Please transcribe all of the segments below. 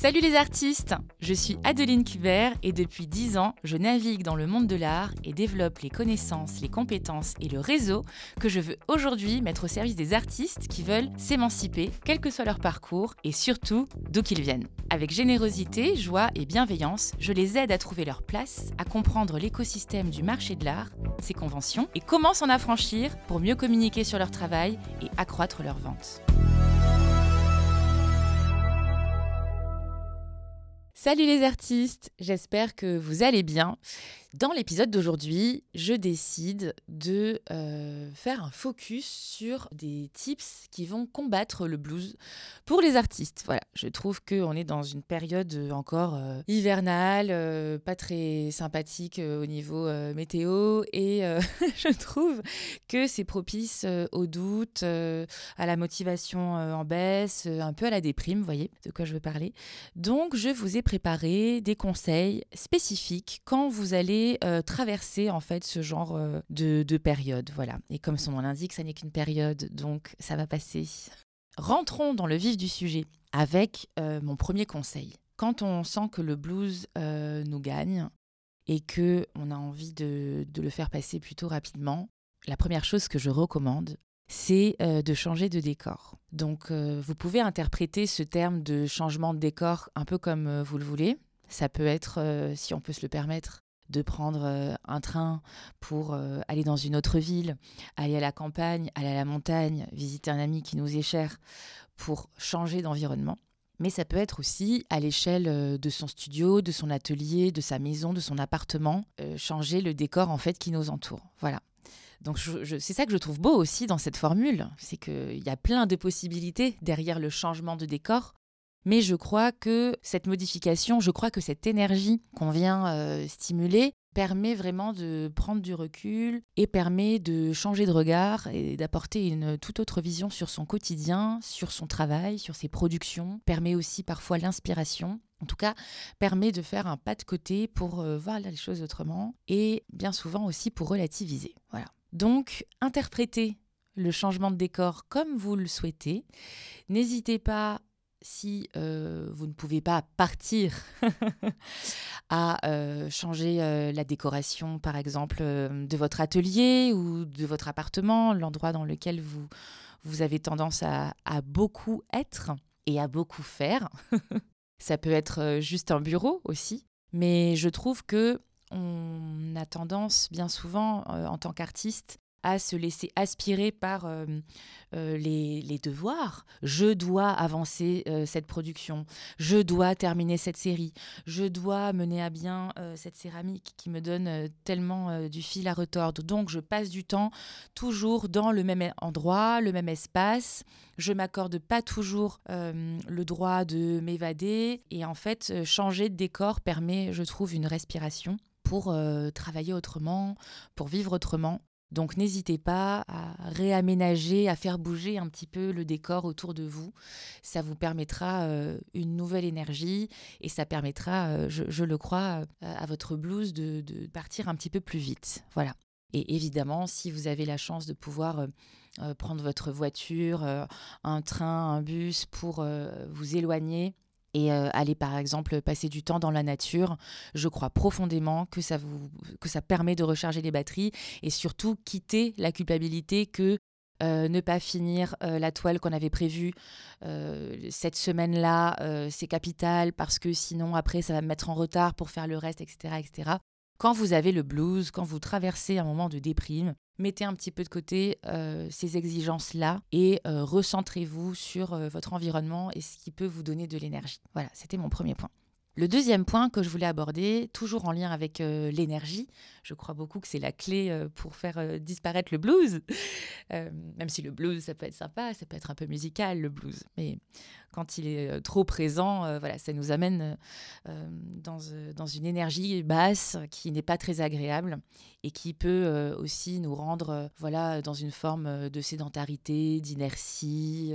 Salut les artistes Je suis Adeline Kubert et depuis 10 ans, je navigue dans le monde de l'art et développe les connaissances, les compétences et le réseau que je veux aujourd'hui mettre au service des artistes qui veulent s'émanciper, quel que soit leur parcours et surtout d'où qu'ils viennent. Avec générosité, joie et bienveillance, je les aide à trouver leur place, à comprendre l'écosystème du marché de l'art, ses conventions et comment s'en affranchir pour mieux communiquer sur leur travail et accroître leurs ventes. Salut les artistes, j'espère que vous allez bien. Dans l'épisode d'aujourd'hui, je décide de euh, faire un focus sur des tips qui vont combattre le blues pour les artistes. Voilà, je trouve qu'on est dans une période encore euh, hivernale, euh, pas très sympathique au niveau météo, et je trouve que c'est propice au doute, à la motivation en baisse, un peu à la déprime, vous voyez de quoi je veux parler. Donc, je vous ai préparé des conseils spécifiques quand vous allez euh, traverser en fait ce genre euh, de, période. Voilà. Et comme son nom l'indique, ça n'est qu'une période, donc ça va passer. Rentrons dans le vif du sujet avec euh, mon premier conseil. Quand on sent que le blues nous gagne et que on a envie de, de, le faire passer plutôt rapidement, la première chose que je recommande, c'est de changer de décor. Donc vous pouvez interpréter ce terme de changement de décor un peu comme vous le voulez. Ça peut être, si on peut se le permettre, de prendre euh, un train pour euh, aller dans une autre ville, aller à la campagne, aller à la montagne, visiter un ami qui nous est cher pour changer d'environnement. Mais ça peut être aussi à l'échelle euh, de son studio, de son atelier, de sa maison, de son appartement, changer le décor en fait qui nous entoure. Voilà. Donc c'est ça que je trouve beau aussi dans cette formule, c'est qu'il y a plein de possibilités derrière le changement de décor mais je crois que cette modification, je crois que cette énergie qu'on vient euh, stimuler permet vraiment de prendre du recul et permet de changer de regard et d'apporter une toute autre vision sur son quotidien, sur son travail, sur ses productions, permet aussi parfois l'inspiration. En tout cas, permet de faire un pas de côté pour euh, voir les choses autrement et bien souvent aussi pour relativiser. Voilà. Donc, interprétez le changement de décor comme vous le souhaitez. N'hésitez pas si euh, vous ne pouvez pas partir à euh, changer euh, la décoration, par exemple, de votre atelier ou de votre appartement, l'endroit dans lequel vous, vous avez tendance à, à beaucoup être et à beaucoup faire. Ça peut être juste un bureau aussi, mais je trouve que on a tendance bien souvent en tant qu'artiste à se laisser aspirer par euh, euh, les, devoirs. Je dois avancer euh, cette production, je dois terminer cette série, je dois mener à bien cette céramique qui me donne tellement du fil à retordre. Donc je passe du temps toujours dans le même endroit, le même espace. Je m'accorde pas toujours le droit de m'évader et en fait changer de décor permet, je trouve, une respiration pour travailler autrement, pour vivre autrement. Donc n'hésitez pas à réaménager, à faire bouger un petit peu le décor autour de vous. Ça vous permettra euh, une nouvelle énergie et ça permettra, euh, je, le crois, euh, à votre blues de, partir un petit peu plus vite. Voilà. Et évidemment, si vous avez la chance de pouvoir prendre votre voiture, un train, un bus pour vous éloigner, et euh, aller par exemple passer du temps dans la nature, je crois profondément que ça, vous, que ça permet de recharger les batteries et surtout quitter la culpabilité que euh, ne pas finir euh, la toile qu'on avait prévue cette semaine-là, c'est capital parce que sinon après ça va me mettre en retard pour faire le reste, etc., etc. Quand vous avez le blues, quand vous traversez un moment de déprime, mettez un petit peu de côté euh, ces exigences-là et euh, recentrez-vous sur euh, votre environnement et ce qui peut vous donner de l'énergie. Voilà, c'était mon premier point. Le deuxième point que je voulais aborder, toujours en lien avec l'énergie, je crois beaucoup que c'est la clé pour faire disparaître le blues, même si le blues, ça peut être sympa, ça peut être un peu musical, le blues, mais quand il est euh, trop présent, euh, voilà, ça nous amène euh, dans, une énergie basse qui n'est pas très agréable et qui peut aussi nous rendre voilà, dans une forme de sédentarité, d'inertie,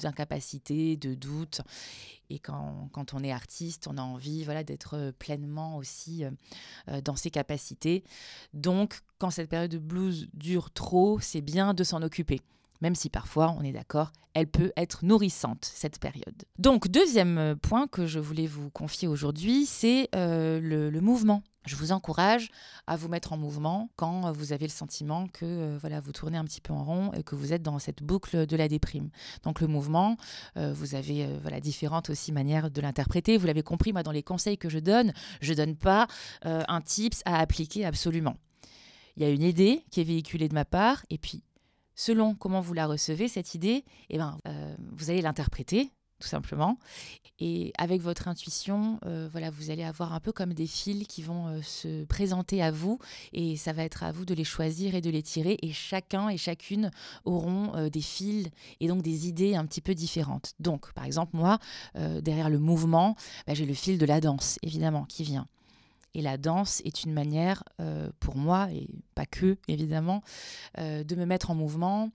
d'incapacité, de, de, doute. Et quand, quand, on est artiste, on a envie voilà, d'être pleinement aussi dans ses capacités. Donc, quand cette période de blues dure trop, c'est bien de s'en occuper même si parfois, on est d'accord, elle peut être nourrissante, cette période. Donc, deuxième euh, point que je voulais vous confier aujourd'hui, c'est euh, le, mouvement. Je vous encourage à vous mettre en mouvement quand vous avez le sentiment que euh, voilà, vous tournez un petit peu en rond et que vous êtes dans cette boucle de la déprime. Donc le mouvement, vous avez voilà, différentes aussi manières de l'interpréter. Vous l'avez compris, moi dans les conseils que je donne, je donne pas un tips à appliquer absolument. Il y a une idée qui est véhiculée de ma part et puis selon comment vous la recevez, cette idée, eh ben, euh, vous allez l'interpréter tout simplement. Et avec votre intuition, euh, voilà, vous allez avoir un peu comme des fils qui vont euh, se présenter à vous et ça va être à vous de les choisir et de les tirer. Et chacun et chacune auront des fils et donc des idées un petit peu différentes. Donc, par exemple, moi, derrière le mouvement, bah, j'ai le fil de la danse, évidemment, qui vient. Et la danse est une manière, euh, pour moi, et pas que évidemment, euh, de me mettre en mouvement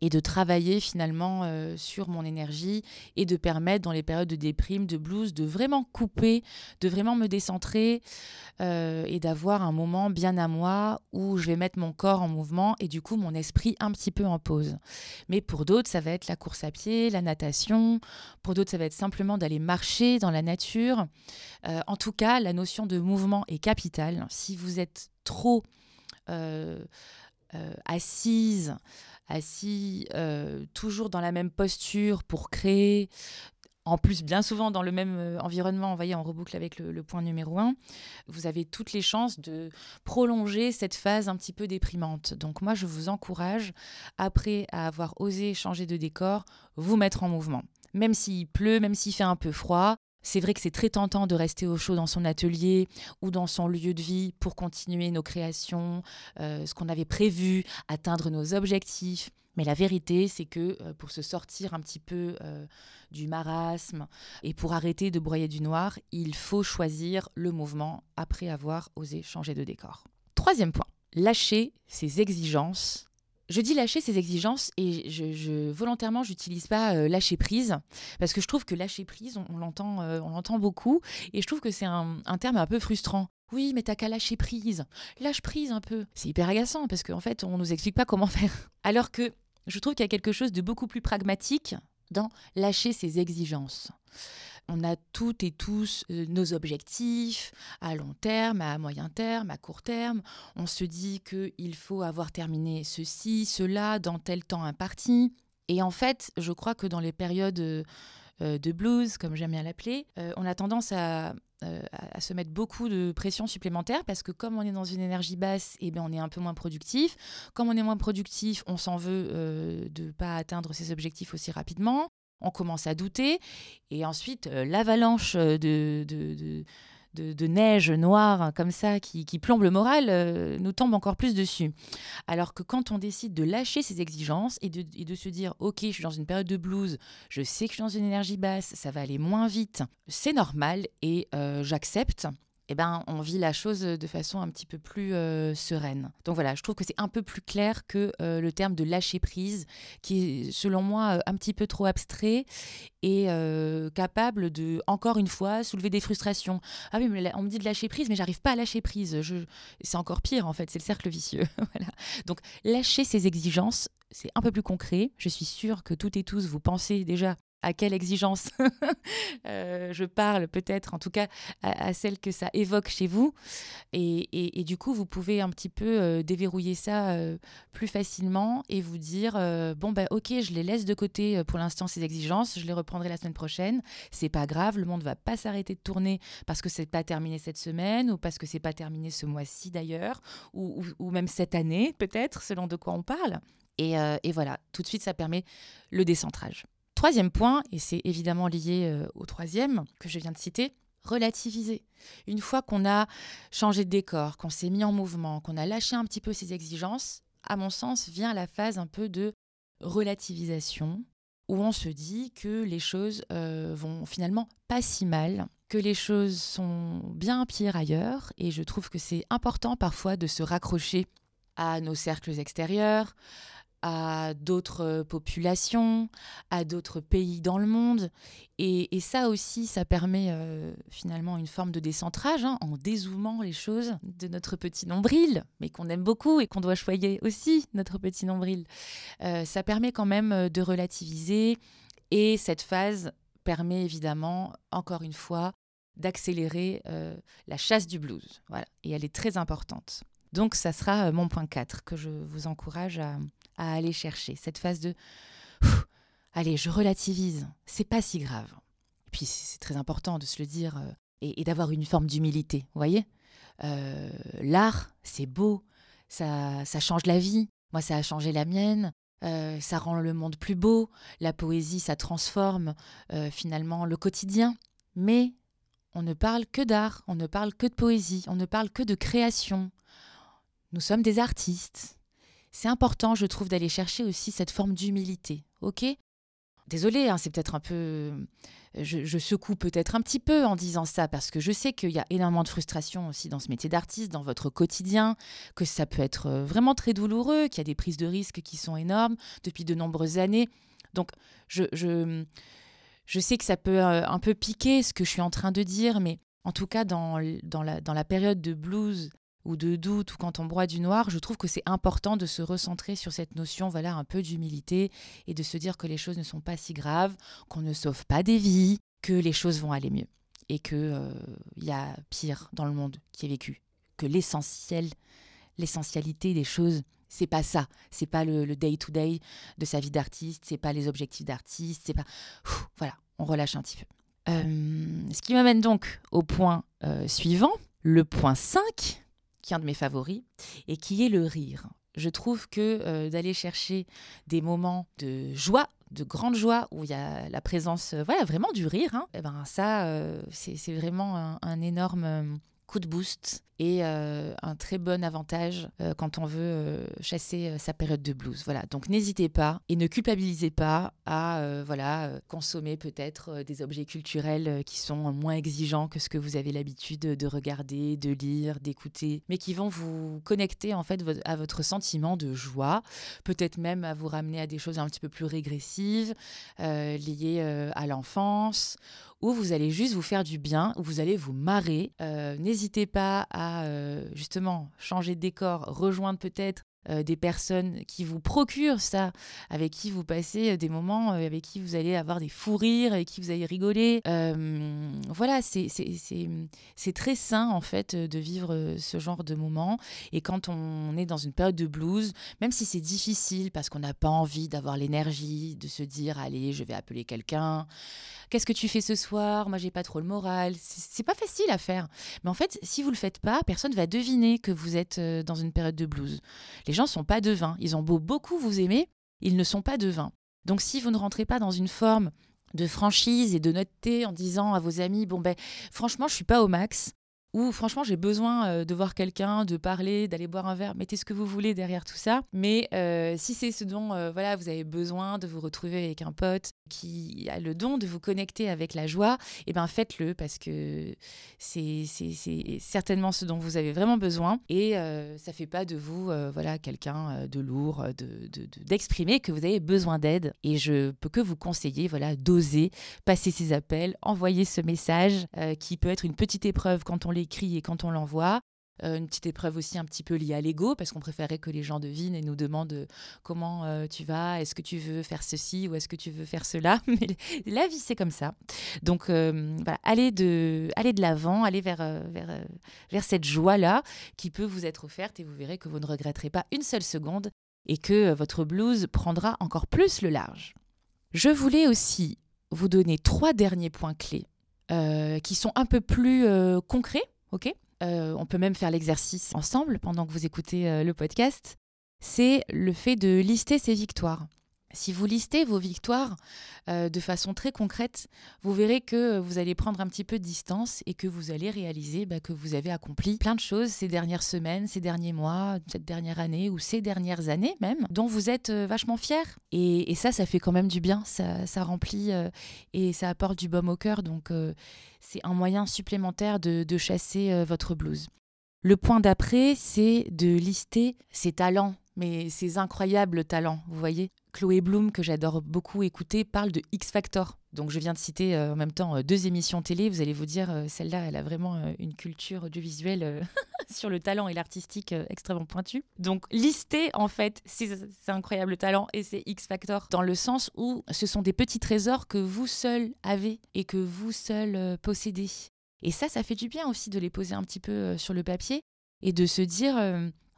et de travailler finalement euh, sur mon énergie et de permettre dans les périodes de déprime, de blues, de vraiment couper, de vraiment me décentrer et d'avoir un moment bien à moi où je vais mettre mon corps en mouvement et du coup mon esprit un petit peu en pause. Mais pour d'autres, ça va être la course à pied, la natation, pour d'autres, ça va être simplement d'aller marcher dans la nature. Euh, en tout cas, la notion de mouvement est capitale. Si vous êtes trop euh, euh, assise, assis, toujours dans la même posture pour créer, en plus, bien souvent dans le même environnement, vous voyez, on reboucle avec le, point numéro un, vous avez toutes les chances de prolonger cette phase un petit peu déprimante. Donc moi, je vous encourage, après avoir osé changer de décor, vous mettre en mouvement. Même s'il pleut, même s'il fait un peu froid, c'est vrai que c'est très tentant de rester au chaud dans son atelier ou dans son lieu de vie pour continuer nos créations, euh, ce qu'on avait prévu, atteindre nos objectifs. Mais la vérité, c'est que euh, pour se sortir un petit peu euh, du marasme et pour arrêter de broyer du noir, il faut choisir le mouvement après avoir osé changer de décor. Troisième point, lâcher ses exigences je dis lâcher ses exigences et volontairement j'utilise pas euh, lâcher prise parce que je trouve que lâcher prise on, l'entend euh, on l'entend beaucoup et je trouve que c'est un, terme un peu frustrant. Oui, mais t'as qu'à lâcher prise. Lâche prise un peu. C'est hyper agaçant parce qu'en fait on nous explique pas comment faire. Alors que je trouve qu'il y a quelque chose de beaucoup plus pragmatique dans lâcher ses exigences on a toutes et tous euh, nos objectifs à long terme, à moyen terme, à court terme. On se dit qu'il faut avoir terminé ceci, cela dans tel temps imparti. Et en fait, je crois que dans les périodes euh, de blues, comme j'aime bien l'appeler, euh, on a tendance à, se mettre beaucoup de pression supplémentaire parce que comme on est dans une énergie basse, eh bien on est un peu moins productif. Comme on est moins productif, on s'en veut de ne pas atteindre ses objectifs aussi rapidement on commence à douter. Et ensuite, euh, l'avalanche de, de, neige noire comme ça qui, plombe le moral euh, nous tombe encore plus dessus. Alors que quand on décide de lâcher ses exigences et de, et de se dire, OK, je suis dans une période de blues, je sais que je suis dans une énergie basse, ça va aller moins vite, c'est normal et euh, j'accepte eh ben, on vit la chose de façon un petit peu plus euh, sereine. Donc voilà, je trouve que c'est un peu plus clair que euh, le terme de lâcher prise, qui est selon moi euh, un petit peu trop abstrait et capable de, encore une fois, soulever des frustrations. Ah oui, mais on me dit de lâcher prise, mais j'arrive pas à lâcher prise. Je... C'est encore pire en fait, c'est le cercle vicieux. Donc lâcher ses exigences, c'est un peu plus concret. Je suis sûre que toutes et tous, vous pensez déjà à quelle exigence euh, je parle, peut-être en tout cas à, celle que ça évoque chez vous. Et, du coup, vous pouvez un petit peu euh, déverrouiller ça euh, plus facilement et vous dire, bon, ben ok, je les laisse de côté pour l'instant ces exigences, je les reprendrai la semaine prochaine, c'est pas grave, le monde va pas s'arrêter de tourner parce que c'est pas terminé cette semaine ou parce que c'est pas terminé ce mois-ci d'ailleurs, ou, même cette année peut-être, selon de quoi on parle. Et voilà, tout de suite, ça permet le décentrage. Troisième point, et c'est évidemment lié euh, au troisième que je viens de citer, relativiser. Une fois qu'on a changé de décor, qu'on s'est mis en mouvement, qu'on a lâché un petit peu ses exigences, à mon sens, vient la phase un peu de relativisation, où on se dit que les choses euh, vont finalement pas si mal, que les choses sont bien pires ailleurs, et je trouve que c'est important parfois de se raccrocher à nos cercles extérieurs, à d'autres populations, à d'autres pays dans le monde. Et, ça aussi, ça permet euh, finalement une forme de décentrage, hein, en dézoomant les choses de notre petit nombril, mais qu'on aime beaucoup et qu'on doit choyer aussi, notre petit nombril. Euh, ça permet quand même euh, de relativiser. Et cette phase permet évidemment, encore une fois, d'accélérer la chasse du blues. Voilà. Et elle est très importante. Donc ça sera mon point 4 que je vous encourage à, à aller chercher. Cette phase de allez, je relativise, c'est pas si grave. Et puis c'est très important de se le dire euh, et, d'avoir une forme d'humilité, vous voyez? Euh, L'art, c'est beau, ça, ça change la vie. Moi, ça a changé la mienne. Euh, ça rend le monde plus beau. La poésie, ça transforme finalement le quotidien. Mais on ne parle que d'art, on ne parle que de poésie, on ne parle que de création. Nous sommes des artistes c'est important, je trouve, d'aller chercher aussi cette forme d'humilité. Ok? Désolée, hein, c'est peut-être un peu. Je, secoue peut-être un petit peu en disant ça, parce que je sais qu'il y a énormément de frustration aussi dans ce métier d'artiste, dans votre quotidien, que ça peut être euh, vraiment très douloureux, qu'il y a des prises de risques qui sont énormes depuis de nombreuses années. Donc, je, je, je sais que ça peut euh, un peu piquer ce que je suis en train de dire, mais en tout cas, dans, dans, la, dans la période de blues ou de doute ou quand on broie du noir, je trouve que c'est important de se recentrer sur cette notion, voilà, un peu d'humilité et de se dire que les choses ne sont pas si graves, qu'on ne sauve pas des vies, que les choses vont aller mieux et que euh, y a pire dans le monde qui est vécu, que l'essentiel, l'essentialité des choses, c'est pas ça, c'est pas le day to day de sa vie d'artiste, c'est pas les objectifs d'artiste, c'est pas, voilà, on relâche un petit peu. Euh, ce qui m'amène donc au point euh, suivant, le point 5, qui est un de mes favoris, et qui est le rire. Je trouve que euh, d'aller chercher des moments de joie, de grande joie, où il y a la présence, euh, voilà, vraiment du rire, hein, eh ben ça, euh, c'est vraiment un énorme coup de boost et euh, un très bon avantage euh, quand on veut euh, chasser sa période de blues. Voilà, donc n'hésitez pas et ne culpabilisez pas à voilà consommer peut-être des objets culturels qui sont moins exigeants que ce que vous avez l'habitude de regarder, de lire, d'écouter, mais qui vont vous connecter en fait à votre sentiment de joie, peut-être même à vous ramener à des choses un petit peu plus régressives liées à l'enfance où vous allez juste vous faire du bien, où vous allez vous marrer. N'hésitez pas à euh, justement changer de décor, rejoindre peut-être euh, des personnes qui vous procurent ça, avec qui vous passez des moments, avec qui vous allez avoir des fous rires, avec qui vous allez rigoler. voilà, c'est très sain en fait de vivre ce genre de moments. Et quand on est dans une période de blues, même si c'est difficile parce qu'on n'a pas envie d'avoir l'énergie de se dire allez, je vais appeler quelqu'un, Qu'est-ce que tu fais ce soir? Moi, j'ai pas trop le moral. C'est pas facile à faire. Mais en fait, si vous le faites pas, personne va deviner que vous êtes euh, dans une période de blues. Gens sont pas devins. Ils ont beau beaucoup vous aimer, ils ne sont pas devins. Donc, si vous ne rentrez pas dans une forme de franchise et de noteté en disant à vos amis bon ben franchement je suis pas au max ou franchement j'ai besoin euh, de voir quelqu'un, de parler, d'aller boire un verre, mettez ce que vous voulez derrière tout ça. Mais euh, si c'est ce dont euh, voilà vous avez besoin de vous retrouver avec un pote qui a le don de vous connecter avec la joie, et eh ben faites-le parce que c'est certainement ce dont vous avez vraiment besoin et ça fait pas de vous voilà quelqu'un de lourd, d'exprimer de, que vous avez besoin d'aide. Et je peux que vous conseiller voilà d'oser passer ces appels, envoyer ce message qui peut être une petite épreuve quand on les écrit et quand on l'envoie. Euh, une petite épreuve aussi un petit peu liée à l'ego, parce qu'on préférait que les gens devinent et nous demandent euh, comment euh, tu vas, est-ce que tu veux faire ceci ou est-ce que tu veux faire cela? Mais la vie, c'est comme ça. Donc, allez de, de l'avant, allez vers, vers, vers cette joie-là qui peut vous être offerte et vous verrez que vous ne regretterez pas une seule seconde et que votre blues prendra encore plus le large. Je voulais aussi vous donner trois derniers points clés qui sont un peu plus euh, concrets, euh, On peut même faire l'exercice ensemble pendant que vous écoutez le podcast. C'est le fait de lister ses victoires. Si vous listez vos victoires euh, de façon très concrète, vous verrez que vous allez prendre un petit peu de distance et que vous allez réaliser bah, que vous avez accompli plein de choses ces dernières semaines, ces derniers mois, cette dernière année ou ces dernières années même, dont vous êtes euh, vachement fiers. Et, ça, ça fait quand même du bien, ça, remplit euh, et ça apporte du baume au cœur. Donc c'est un moyen supplémentaire de, chasser votre blues. Le point d'après, c'est de lister ses talents mais ces incroyables talents, vous voyez. Chloé Bloom, que j'adore beaucoup écouter, parle de X Factor. Donc je viens de citer euh, en même temps euh, deux émissions télé. Vous allez vous dire, euh, celle-là, elle a vraiment une culture audiovisuelle sur le talent et l'artistique extrêmement pointue. Donc lister en fait ces, incroyables talents et ces X Factor dans le sens où ce sont des petits trésors que vous seul avez et que vous seul possédez. Et ça, ça fait du bien aussi de les poser un petit peu sur le papier et de se dire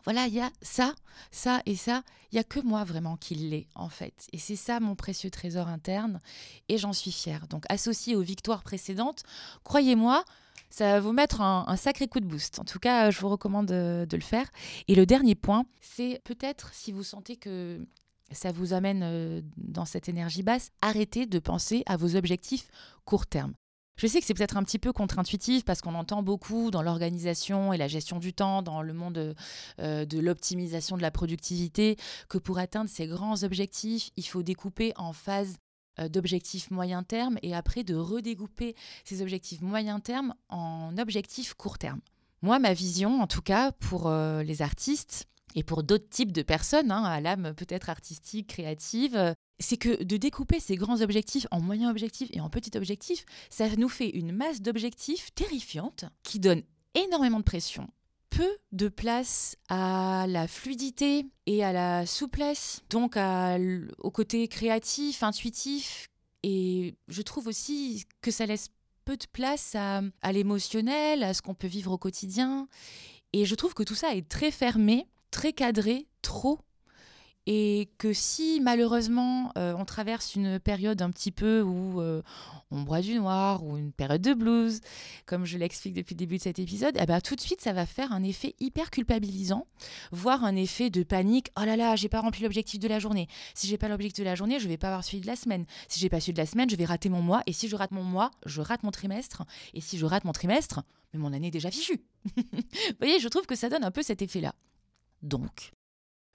voilà, il y a ça, ça et ça. Il y a que moi vraiment qui l'ai en fait. Et c'est ça mon précieux trésor interne et j'en suis fière. Donc associé aux victoires précédentes, croyez-moi, ça va vous mettre un, sacré coup de boost. En tout cas, je vous recommande de, le faire. Et le dernier point, c'est peut-être si vous sentez que ça vous amène euh, dans cette énergie basse, arrêtez de penser à vos objectifs court terme. Je sais que c'est peut-être un petit peu contre-intuitif parce qu'on entend beaucoup dans l'organisation et la gestion du temps, dans le monde euh, de l'optimisation de la productivité, que pour atteindre ces grands objectifs, il faut découper en phases euh, d'objectifs moyen terme et après de redécouper ces objectifs moyen terme en objectifs court terme. Moi, ma vision, en tout cas pour euh, les artistes et pour d'autres types de personnes, hein, à l'âme peut-être artistique, créative, c'est que de découper ces grands objectifs en moyens objectifs et en petits objectifs, ça nous fait une masse d'objectifs terrifiante qui donne énormément de pression, peu de place à la fluidité et à la souplesse, donc au côté créatif, intuitif. Et je trouve aussi que ça laisse peu de place à, à l'émotionnel, à ce qu'on peut vivre au quotidien. Et je trouve que tout ça est très fermé, très cadré, trop et que si malheureusement euh, on traverse une période un petit peu où euh, on boit du noir ou une période de blues, comme je l'explique depuis le début de cet épisode, eh ben, tout de suite ça va faire un effet hyper culpabilisant, voire un effet de panique. Oh là là, j'ai pas rempli l'objectif de la journée. Si j'ai pas l'objectif de la journée, je vais pas avoir suivi de la semaine. Si j'ai pas suivi de la semaine, je vais rater mon mois. Et si je rate mon mois, je rate mon trimestre. Et si je rate mon trimestre, mais mon année est déjà fichue. Vous voyez, je trouve que ça donne un peu cet effet-là. Donc,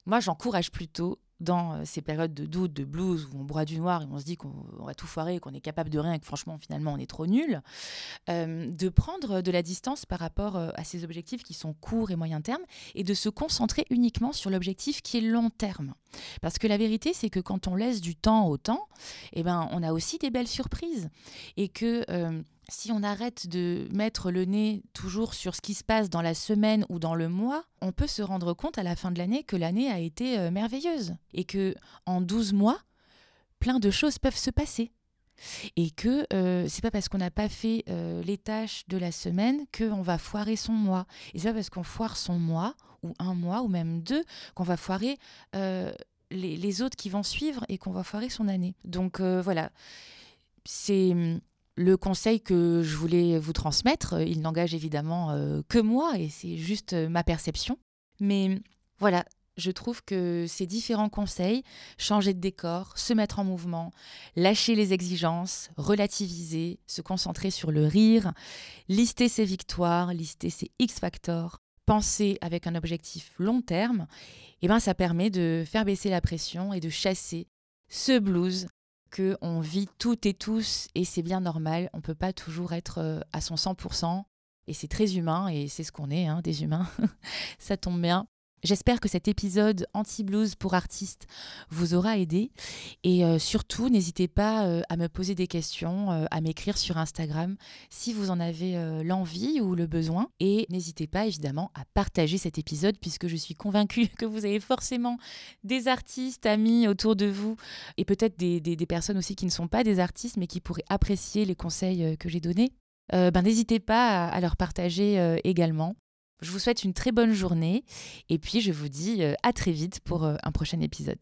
moi, j'encourage plutôt dans euh, ces périodes de doute, de blues, où on boit du noir et on se dit qu'on va tout foirer, qu'on est capable de rien et que franchement, finalement, on est trop nul, euh, de prendre de la distance par rapport euh, à ces objectifs qui sont courts et moyen terme et de se concentrer uniquement sur l'objectif qui est long terme. Parce que la vérité, c'est que quand on laisse du temps au temps, eh ben, on a aussi des belles surprises. Et que si on arrête de mettre le nez toujours sur ce qui se passe dans la semaine ou dans le mois, on peut se rendre compte à la fin de l'année que l'année a été euh, merveilleuse et que en 12 mois, plein de choses peuvent se passer. Et que euh, c'est pas parce qu'on n'a pas fait euh, les tâches de la semaine qu'on va foirer son mois. Et c'est pas parce qu'on foire son mois, ou un mois, ou même deux, qu'on va foirer les, les, autres qui vont suivre et qu'on va foirer son année. Donc voilà, c'est le conseil que je voulais vous transmettre, euh, il n'engage évidemment euh, que moi et c'est juste euh, ma perception. Mais voilà, je trouve que ces différents conseils, changer de décor, se mettre en mouvement, lâcher les exigences, relativiser, se concentrer sur le rire, lister ses victoires, lister ses X-factors, penser avec un objectif long terme, eh ben ça permet de faire baisser la pression et de chasser ce blues que on vit toutes et tous et c'est bien normal. On peut pas toujours être euh, à son 100% et c'est très humain et c'est ce qu'on est, hein, des humains. Ça tombe bien. J'espère que cet épisode anti-blues pour artistes vous aura aidé. Et euh, surtout, n'hésitez pas euh, à me poser des questions, euh, à m'écrire sur Instagram si vous en avez l'envie ou le besoin. Et n'hésitez pas évidemment à partager cet épisode puisque je suis convaincue que vous avez forcément des artistes, amis autour de vous et peut-être des, personnes aussi qui ne sont pas des artistes mais qui pourraient apprécier les conseils que j'ai donnés. ben, n'hésitez pas à, leur partager également. Je vous souhaite une très bonne journée et puis je vous dis euh, à très vite pour euh, un prochain épisode.